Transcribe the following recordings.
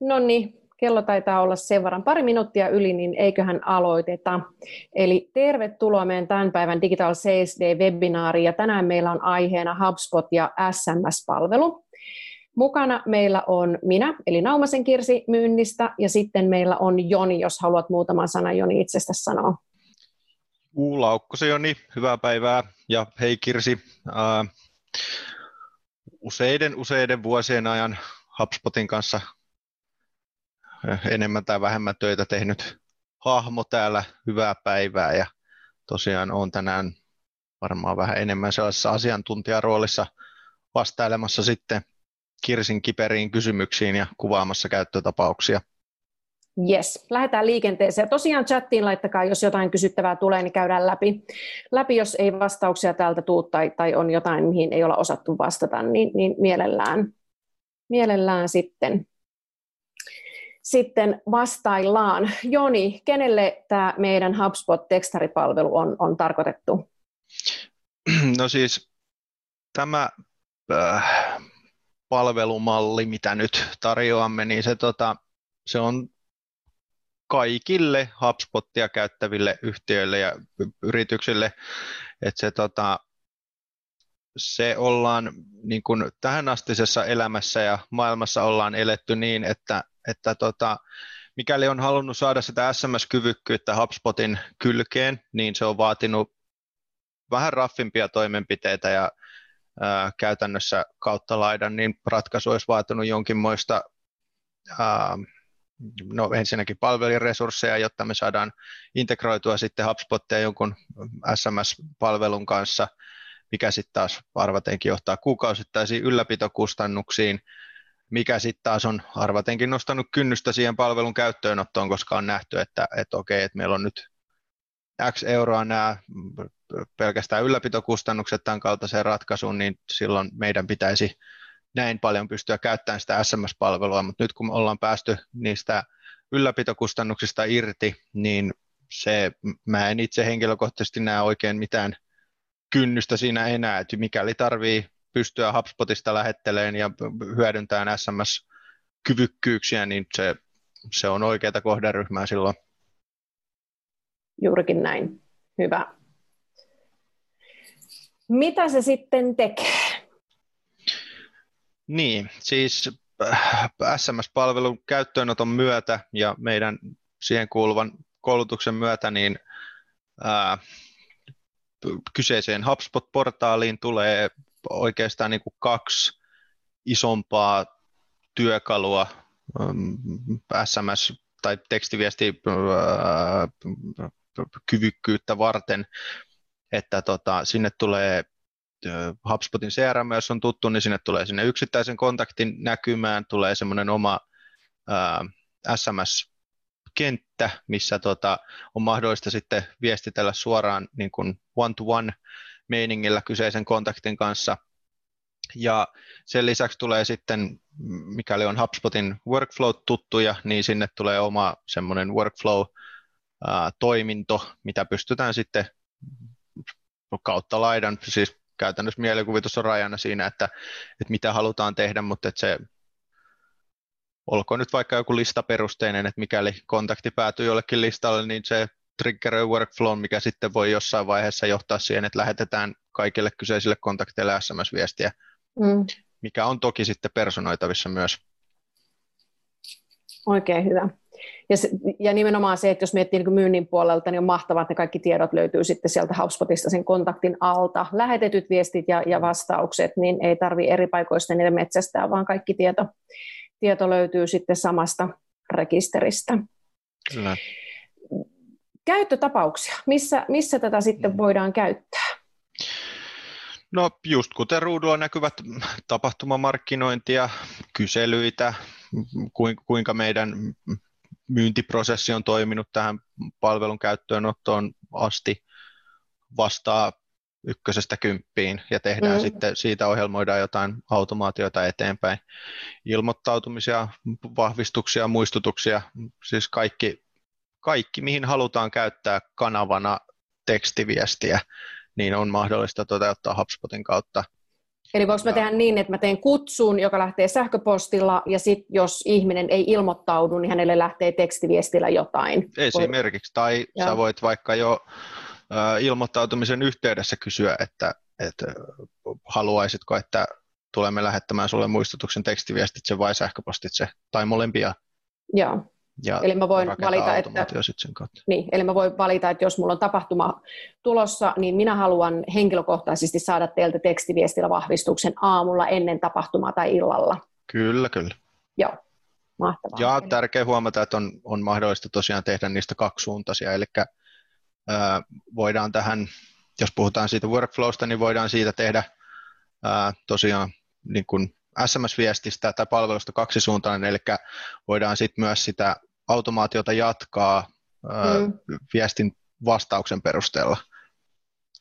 No niin, kello taitaa olla sen verran pari minuuttia yli, niin eiköhän aloiteta. Eli tervetuloa meidän tämän päivän Digital Sales Day-webinaariin, ja tänään meillä on aiheena HubSpot ja SMS-palvelu. Mukana meillä on minä, eli Naumasen Kirsi myynnistä, ja sitten meillä on Joni, jos haluat muutaman sanan Joni itsestä sanoa. Uula Aukkosen Joni, hyvää päivää, ja hei Kirsi. Useiden, useiden vuosien ajan HubSpotin kanssa enemmän tai vähemmän töitä tehnyt hahmo täällä. Hyvää päivää ja tosiaan on tänään varmaan vähän enemmän sellaisessa asiantuntijaroolissa vastailemassa sitten Kirsin kiperiin kysymyksiin ja kuvaamassa käyttötapauksia. Yes, lähdetään liikenteeseen. Tosiaan chattiin laittakaa, jos jotain kysyttävää tulee, niin käydään läpi. Läpi, jos ei vastauksia täältä tuu tai, tai on jotain, mihin ei olla osattu vastata, niin, niin mielellään, mielellään sitten sitten vastaillaan. Joni, kenelle tämä meidän HubSpot-tekstaripalvelu on, on tarkoitettu? No siis tämä äh, palvelumalli, mitä nyt tarjoamme, niin se, tota, se on kaikille HubSpotia käyttäville yhtiöille ja yrityksille, että se, tota, se ollaan niin kuin tähän astisessa elämässä ja maailmassa ollaan eletty niin, että että tota, mikäli on halunnut saada sitä SMS-kyvykkyyttä HubSpotin kylkeen, niin se on vaatinut vähän raffimpia toimenpiteitä ja ää, käytännössä kautta laidan, niin ratkaisu olisi vaatinut jonkinmoista ää, no ensinnäkin palveliresursseja, jotta me saadaan integroitua sitten HubSpotia jonkun SMS-palvelun kanssa, mikä sitten taas arvatenkin johtaa kuukausittaisiin ylläpitokustannuksiin, mikä sitten taas on arvatenkin nostanut kynnystä siihen palvelun käyttöönottoon, koska on nähty, että, että okei, että meillä on nyt X euroa nämä pelkästään ylläpitokustannukset tämän kaltaiseen ratkaisuun, niin silloin meidän pitäisi näin paljon pystyä käyttämään sitä SMS-palvelua, mutta nyt kun ollaan päästy niistä ylläpitokustannuksista irti, niin se, mä en itse henkilökohtaisesti näe oikein mitään kynnystä siinä enää, että mikäli tarvii pystyä HubSpotista lähetteleen ja hyödyntämään SMS-kyvykkyyksiä, niin se, se on oikeaa kohderyhmää silloin. Juurikin näin. Hyvä. Mitä se sitten tekee? Niin, siis äh, SMS-palvelun käyttöönoton myötä ja meidän siihen kuuluvan koulutuksen myötä, niin ää, äh, kyseiseen HubSpot-portaaliin tulee oikeastaan niin kuin kaksi isompaa työkalua SMS- tai tekstiviesti kyvykkyyttä varten, että tota, sinne tulee HubSpotin CRM, jos on tuttu, niin sinne tulee sinne yksittäisen kontaktin näkymään, tulee semmoinen oma ää, SMS-kenttä, missä tota, on mahdollista sitten viestitellä suoraan niin one-to-one meiningillä kyseisen kontaktin kanssa. Ja sen lisäksi tulee sitten, mikäli on HubSpotin workflow tuttuja, niin sinne tulee oma semmoinen workflow-toiminto, mitä pystytään sitten kautta laidan, siis käytännössä mielikuvitus on rajana siinä, että, että mitä halutaan tehdä, mutta että se olkoon nyt vaikka joku listaperusteinen, että mikäli kontakti päätyy jollekin listalle, niin se triggeröi workflow, mikä sitten voi jossain vaiheessa johtaa siihen, että lähetetään kaikille kyseisille kontakteille SMS-viestiä, mm. mikä on toki sitten personoitavissa myös. Oikein hyvä. Ja, se, ja nimenomaan se, että jos miettii niin myynnin puolelta, niin on mahtavaa, että ne kaikki tiedot löytyy sitten sieltä HubSpotista sen kontaktin alta. Lähetetyt viestit ja, ja vastaukset, niin ei tarvi eri paikoista niitä metsästää, vaan kaikki tieto, tieto löytyy sitten samasta rekisteristä. Kyllä käyttötapauksia, missä, missä tätä sitten mm. voidaan käyttää? No just kuten ruudulla näkyvät tapahtumamarkkinointia, kyselyitä, kuinka meidän myyntiprosessi on toiminut tähän palvelun käyttöönottoon asti vastaa ykkösestä kymppiin ja tehdään mm. sitten siitä ohjelmoidaan jotain automaatioita eteenpäin. Ilmoittautumisia, vahvistuksia, muistutuksia, siis kaikki kaikki, mihin halutaan käyttää kanavana tekstiviestiä, niin on mahdollista toteuttaa HubSpotin kautta. Eli voiko mä tehdä niin, että mä teen kutsun, joka lähtee sähköpostilla, ja sitten jos ihminen ei ilmoittaudu, niin hänelle lähtee tekstiviestillä jotain? Esimerkiksi, tai Joo. sä voit vaikka jo ilmoittautumisen yhteydessä kysyä, että, että haluaisitko, että tulemme lähettämään sulle muistutuksen tekstiviestitse vai sähköpostitse, tai molempia. Joo. Ja eli mä voin valita, että, sen kautta. Niin, eli mä voin valita, että jos mulla on tapahtuma tulossa, niin minä haluan henkilökohtaisesti saada teiltä tekstiviestillä vahvistuksen aamulla ennen tapahtumaa tai illalla. Kyllä, kyllä. Joo, mahtavaa. Ja tärkeä huomata, että on, on mahdollista tosiaan tehdä niistä kaksisuuntaisia, eli ää, voidaan tähän, jos puhutaan siitä workflowsta, niin voidaan siitä tehdä ää, tosiaan niin kuin SMS-viestistä tai palvelusta kaksisuuntainen, eli voidaan sitten myös sitä automaatiota jatkaa mm. viestin vastauksen perusteella.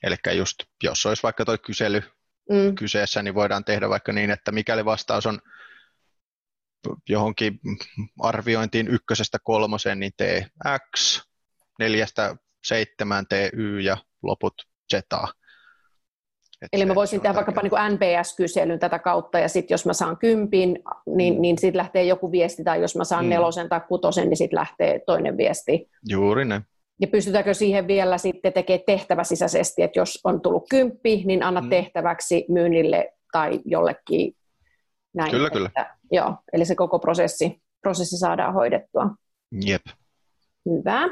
Eli just, jos olisi vaikka tuo kysely mm. kyseessä, niin voidaan tehdä vaikka niin, että mikäli vastaus on johonkin arviointiin ykkösestä kolmoseen, niin tee X, neljästä seitsemään tee Y ja loput Z. Eli mä voisin tehdä vaikkapa niin NPS-kyselyn tätä kautta, ja sitten jos mä saan kympin, niin, mm. niin sitten lähtee joku viesti, tai jos mä saan mm. nelosen tai kutosen, niin sitten lähtee toinen viesti. Juuri ne. Ja pystytäänkö siihen vielä sitten tekemään tehtävä sisäisesti, että jos on tullut kymppi, niin anna mm. tehtäväksi myynnille tai jollekin näin. Kyllä, että, kyllä. Joo, eli se koko prosessi, prosessi saadaan hoidettua. Jep. Hyvä.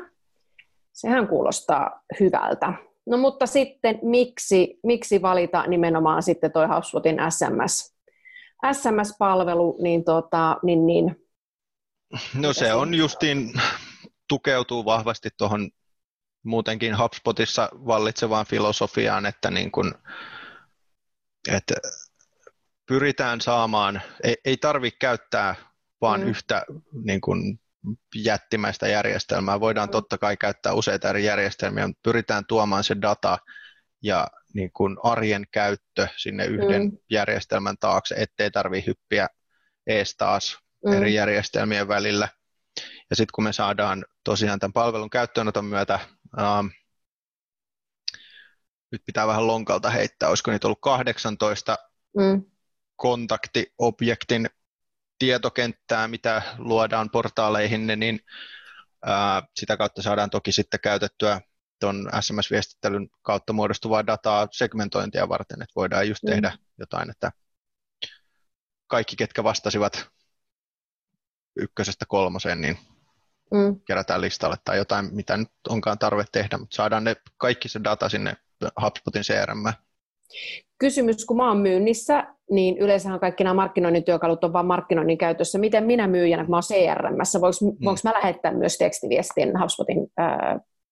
Sehän kuulostaa hyvältä. No mutta sitten miksi, miksi valita nimenomaan sitten toi HubSpotin SMS, SMS-palvelu, niin, tota, niin, niin No se on justiin, tukeutuu vahvasti tuohon muutenkin HubSpotissa vallitsevaan filosofiaan, että, niin kun, että pyritään saamaan, ei, ei tarvitse käyttää vaan mm. yhtä niin kun, jättimäistä järjestelmää. Voidaan mm. totta kai käyttää useita eri järjestelmiä, mutta pyritään tuomaan se data ja niin kuin arjen käyttö sinne yhden mm. järjestelmän taakse, ettei tarvitse hyppiä ees taas mm. eri järjestelmien välillä. Ja sitten kun me saadaan tosiaan tämän palvelun käyttöönoton myötä, ähm, nyt pitää vähän lonkalta heittää, olisiko niitä ollut 18 mm. kontaktiobjektin tietokenttää, mitä luodaan portaaleihin, niin ää, sitä kautta saadaan toki sitten käytettyä tuon SMS-viestittelyn kautta muodostuvaa dataa segmentointia varten, että voidaan just mm. tehdä jotain, että kaikki, ketkä vastasivat ykkösestä kolmoseen, niin mm. kerätään listalle tai jotain, mitä nyt onkaan tarve tehdä, mutta saadaan ne kaikki se data sinne HubSpotin CRM. Kysymys, kun mä oon myynnissä, niin yleensähän kaikki nämä markkinoinnin työkalut on vain markkinoinnin käytössä. Miten minä myyjänä, kun mä oon CRM, voinko, mm. voinko mä lähettää myös tekstiviestin HubSpotin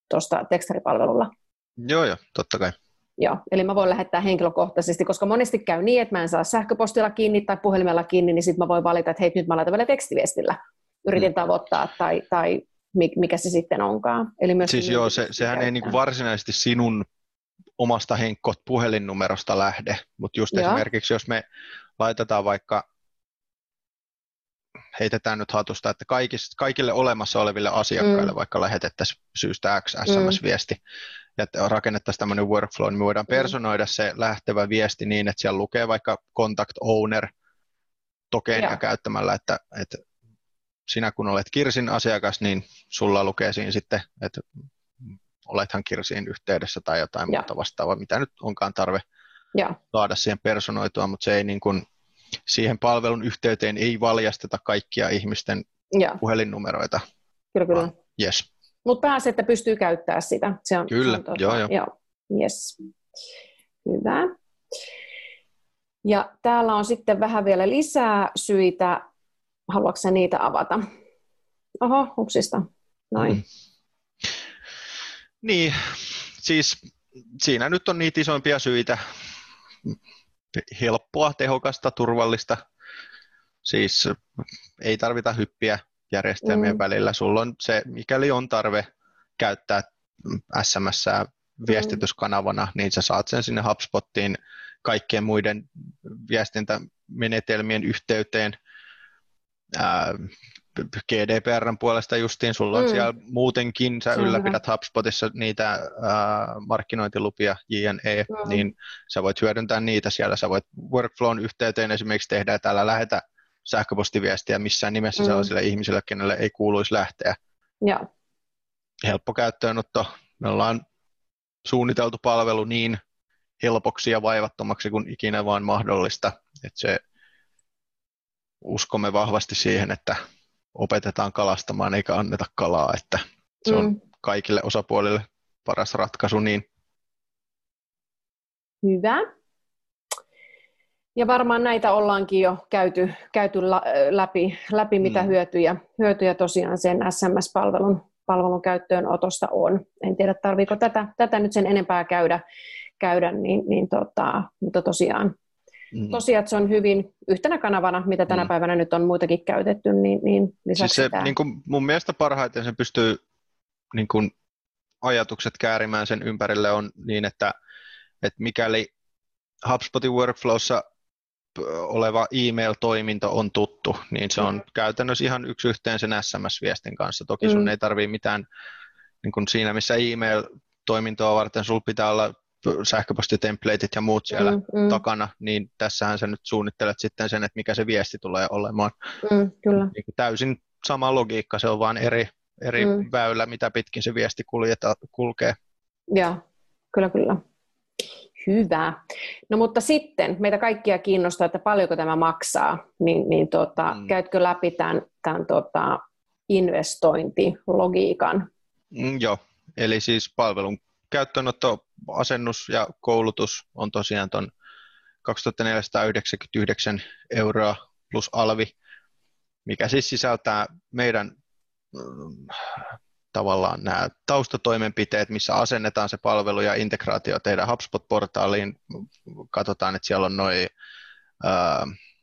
tuosta tekstaripalvelulla? Joo, joo, totta kai. Joo, eli mä voin lähettää henkilökohtaisesti, koska monesti käy niin, että mä en saa sähköpostilla kiinni tai puhelimella kiinni, niin sitten mä voin valita, että hei, nyt mä laitan vielä tekstiviestillä. Yritin mm. tavoittaa tai, tai mikä se sitten onkaan. Eli myös siis joo, se, sehän ei niin kuin varsinaisesti sinun omasta henkot puhelinnumerosta lähde, mutta just Joo. esimerkiksi jos me laitetaan vaikka, heitetään nyt hatusta, että kaikis, kaikille olemassa oleville asiakkaille mm. vaikka lähetettäisiin syystä X SMS-viesti, mm. ja rakennettaisiin tämmöinen workflow, niin me voidaan mm. personoida se lähtevä viesti niin, että siellä lukee vaikka contact owner tokeenia käyttämällä, että, että sinä kun olet Kirsin asiakas, niin sulla lukee siinä sitten, että olethan Kirsiin yhteydessä tai jotain ja. muuta vastaavaa, mitä nyt onkaan tarve ja. saada siihen personoitua, mutta se ei niin kuin, siihen palvelun yhteyteen ei valjasteta kaikkia ihmisten ja. puhelinnumeroita. Kyllä, kyllä. yes. Mutta pääsee, että pystyy käyttämään sitä. Se on, kyllä, se on joo, joo. joo. Yes. Hyvä. Ja täällä on sitten vähän vielä lisää syitä. Haluatko niitä avata? Oho, hupsista. Noin. Mm. Niin, siis siinä nyt on niitä isoimpia syitä. Helppoa, tehokasta, turvallista. Siis ei tarvita hyppiä järjestelmien mm. välillä. Sulla on se, mikäli on tarve käyttää SMS viestityskanavana, niin sä saat sen sinne HubSpottiin kaikkien muiden viestintämenetelmien yhteyteen. ää, GDPRn puolesta justiin, sulla on mm. siellä muutenkin, sä ylläpidät hyvä. HubSpotissa niitä ää, markkinointilupia, JNE, mm. niin sä voit hyödyntää niitä siellä, sä voit workflown yhteyteen esimerkiksi tehdä, että älä lähetä sähköpostiviestiä missään nimessä mm. sellaisille ihmisille, kenelle ei kuuluisi lähteä. Ja. Helppo käyttöönotto. Me ollaan suunniteltu palvelu niin helpoksi ja vaivattomaksi kuin ikinä vaan mahdollista. Että se uskomme vahvasti siihen, että opetetaan kalastamaan eikä anneta kalaa, että se on mm. kaikille osapuolille paras ratkaisu. Niin. Hyvä. Ja varmaan näitä ollaankin jo käyty, käyty läpi, läpi mitä mm. hyötyjä, hyötyjä tosiaan sen SMS-palvelun palvelun käyttöönotosta on. En tiedä, tarviiko tätä, tätä nyt sen enempää käydä, käydä niin, niin tota, mutta tosiaan, mm. tosiaan se on hyvin yhtenä kanavana, mitä tänä mm. päivänä nyt on muitakin käytetty, niin, niin lisäksi siis se, niin kuin mun mielestä parhaiten se pystyy niin kuin ajatukset käärimään sen ympärille on niin, että, että mikäli HubSpotin workflowssa oleva email-toiminto on tuttu, niin se on mm. käytännössä ihan yksi yhteen sen SMS-viestin kanssa. Toki sun mm. ei tarvitse mitään, niin kuin siinä missä email-toimintoa varten sulla pitää olla sähköpostitemplateit ja muut siellä mm, mm. takana, niin tässähän sä nyt suunnittelet sitten sen, että mikä se viesti tulee olemaan. Mm, kyllä. Niin kuin täysin sama logiikka, se on vain eri, eri mm. väylä, mitä pitkin se viesti kuljeta, kulkee. Joo, kyllä, kyllä. Hyvä. No mutta sitten meitä kaikkia kiinnostaa, että paljonko tämä maksaa, niin, niin tota, mm. käytkö läpi tämän, tämän tota, investointilogiikan? Mm, joo, eli siis palvelun käyttöönotto, asennus ja koulutus on tosiaan tuon 2499 euroa plus alvi, mikä siis sisältää meidän mm, tavallaan nämä taustatoimenpiteet, missä asennetaan se palvelu ja integraatio tehdään HubSpot-portaaliin. Katsotaan, että siellä on noin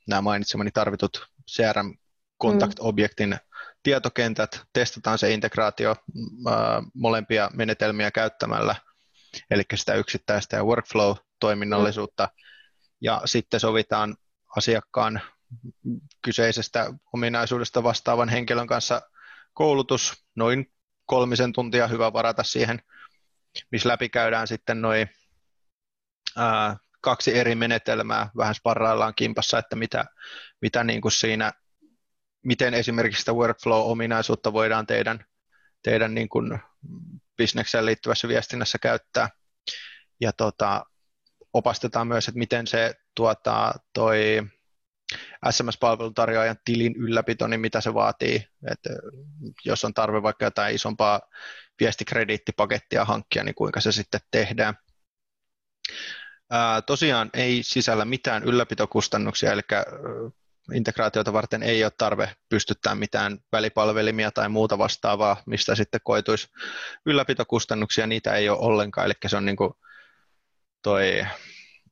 nämä mainitsemani tarvitut CRM Contact-objektin tietokentät, testataan se integraatio ää, molempia menetelmiä käyttämällä, eli sitä yksittäistä ja workflow-toiminnallisuutta, mm. ja sitten sovitaan asiakkaan kyseisestä ominaisuudesta vastaavan henkilön kanssa koulutus noin kolmisen tuntia hyvä varata siihen, missä läpi käydään sitten noin kaksi eri menetelmää, vähän sparraillaan kimpassa, että mitä, mitä niin kuin siinä, miten esimerkiksi sitä workflow-ominaisuutta voidaan teidän, teidän niin kuin bisnekseen liittyvässä viestinnässä käyttää. Ja tota, opastetaan myös, että miten se tuota, toi SMS-palveluntarjoajan tilin ylläpito, niin mitä se vaatii, että jos on tarve vaikka jotain isompaa viestikrediittipakettia hankkia, niin kuinka se sitten tehdään. Ää, tosiaan ei sisällä mitään ylläpitokustannuksia, eli integraatiota varten ei ole tarve pystyttää mitään välipalvelimia tai muuta vastaavaa, mistä sitten koituisi ylläpitokustannuksia, niitä ei ole ollenkaan, eli se on niin kuin toi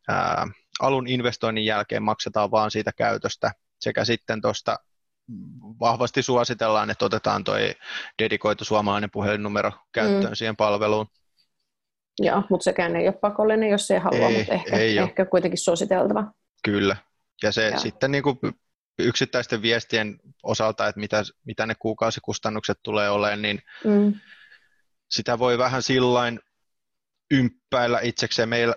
ää, alun investoinnin jälkeen maksetaan vaan siitä käytöstä sekä sitten tuosta vahvasti suositellaan, että otetaan tuo dedikoitu suomalainen puhelinnumero käyttöön mm. siihen palveluun. Joo, mutta sekään ei ole pakollinen, jos ei halua, ei, mutta ehkä, ei ehkä kuitenkin suositeltava. Kyllä, ja se Joo. sitten niin kuin yksittäisten viestien osalta, että mitä, mitä ne kuukausikustannukset tulee olemaan, niin mm. sitä voi vähän sillain ympäillä itsekseen. Meillä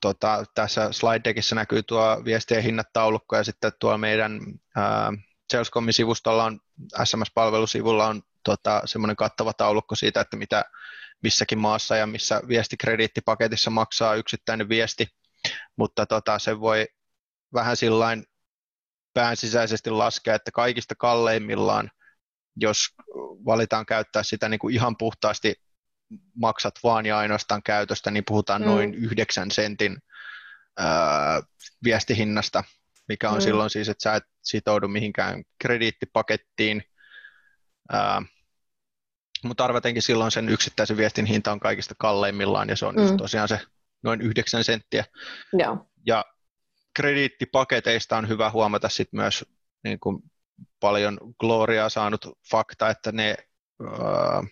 tota, tässä slide deckissä näkyy tuo viestien hinnat taulukko ja sitten tuo meidän ää, Salescomin sivustolla on, SMS-palvelusivulla on tota, semmoinen kattava taulukko siitä, että mitä missäkin maassa ja missä viestikrediittipaketissa maksaa yksittäinen viesti, mutta tota, se voi vähän sillain pään sisäisesti laskea, että kaikista kalleimmillaan, jos valitaan käyttää sitä niin kuin ihan puhtaasti maksat vaan ja ainoastaan käytöstä, niin puhutaan mm. noin yhdeksän sentin ää, viestihinnasta, mikä on mm. silloin siis, että sä et sitoudu mihinkään krediittipakettiin, ää, mutta arvatenkin silloin sen yksittäisen viestin hinta on kaikista kalleimmillaan, ja se on mm. tosiaan se noin yhdeksän senttiä. Yeah. Ja krediittipaketeista on hyvä huomata sit myös niin kuin paljon gloriaa saanut fakta, että ne ää,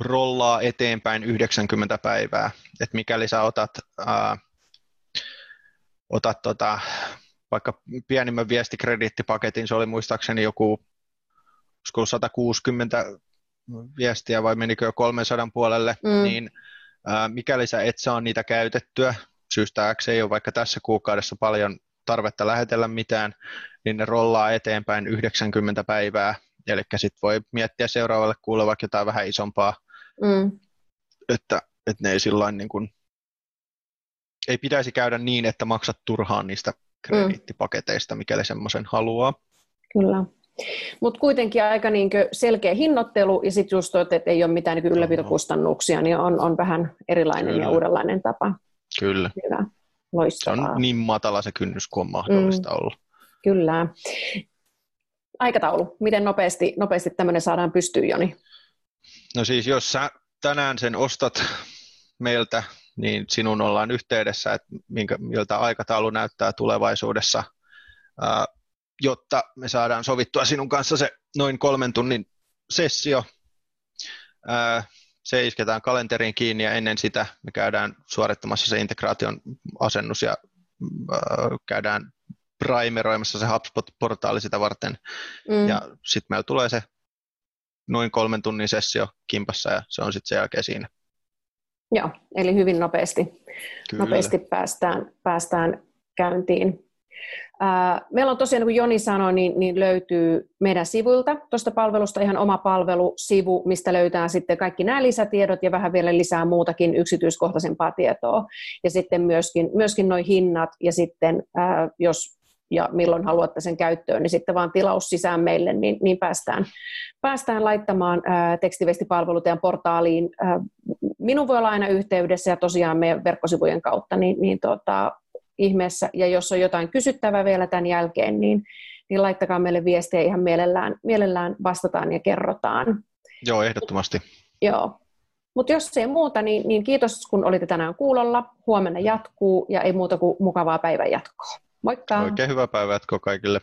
rollaa eteenpäin 90 päivää. Et mikäli sä otat, ää, otat tota, vaikka pienimmän viestikrediittipaketin, se oli muistaakseni joku 160 viestiä vai menikö jo 300 puolelle, mm. niin ää, mikäli sä et saa niitä käytettyä, syystä X ei ole vaikka tässä kuukaudessa paljon tarvetta lähetellä mitään, niin ne rollaa eteenpäin 90 päivää, eli sitten voi miettiä seuraavalle kuulle vaikka jotain vähän isompaa, mm. että, että ne ei sillain niin kuin, ei pitäisi käydä niin, että maksat turhaan niistä mm. krediittipaketeista, mikäli semmoisen haluaa. Kyllä. Mutta kuitenkin aika niin selkeä hinnoittelu ja sitten just että ei ole mitään niin ylläpitokustannuksia, niin on, on vähän erilainen Kyllä. ja uudenlainen tapa. Kyllä. Hyvä. Loistavaa. Se on niin matala se kynnys kuin on mahdollista mm. olla. Kyllä. Aikataulu. Miten nopeasti, nopeasti tämmöinen saadaan pystyyn, Joni? No siis jos sä tänään sen ostat meiltä, niin sinun ollaan yhteydessä, että minkä, miltä aikataulu näyttää tulevaisuudessa, ää, jotta me saadaan sovittua sinun kanssa se noin kolmen tunnin sessio. Ää, se isketään kalenteriin kiinni ja ennen sitä me käydään suorittamassa se integraation asennus ja ää, käydään primeroimassa se HubSpot-portaali sitä varten. Mm. Ja sitten meillä tulee se noin kolmen tunnin sessio kimpassa ja se on sitten sen jälkeen siinä. Joo, eli hyvin nopeasti, nopeasti päästään, päästään käyntiin. Meillä on tosiaan, niin kuin Joni sanoi, niin, niin löytyy meidän sivuilta tuosta palvelusta ihan oma palvelusivu, mistä löytää sitten kaikki nämä lisätiedot ja vähän vielä lisää muutakin yksityiskohtaisempaa tietoa. Ja sitten myöskin, myöskin noin hinnat ja sitten jos ja milloin haluatte sen käyttöön, niin sitten vaan tilaus sisään meille, niin, niin päästään, päästään laittamaan ää, tekstivestipalvelut ja portaaliin. Minun voi olla aina yhteydessä ja tosiaan meidän verkkosivujen kautta, niin, niin tota, ihmeessä. Ja jos on jotain kysyttävää vielä tämän jälkeen, niin, niin laittakaa meille viestiä ihan mielellään, mielellään vastataan ja kerrotaan. Joo, ehdottomasti. Joo. Mutta jos ei muuta, niin, niin kiitos kun olitte tänään kuulolla. Huomenna jatkuu ja ei muuta kuin mukavaa päivän jatkoa. Moikka! Oikein hyvää päivää jatkoa kaikille.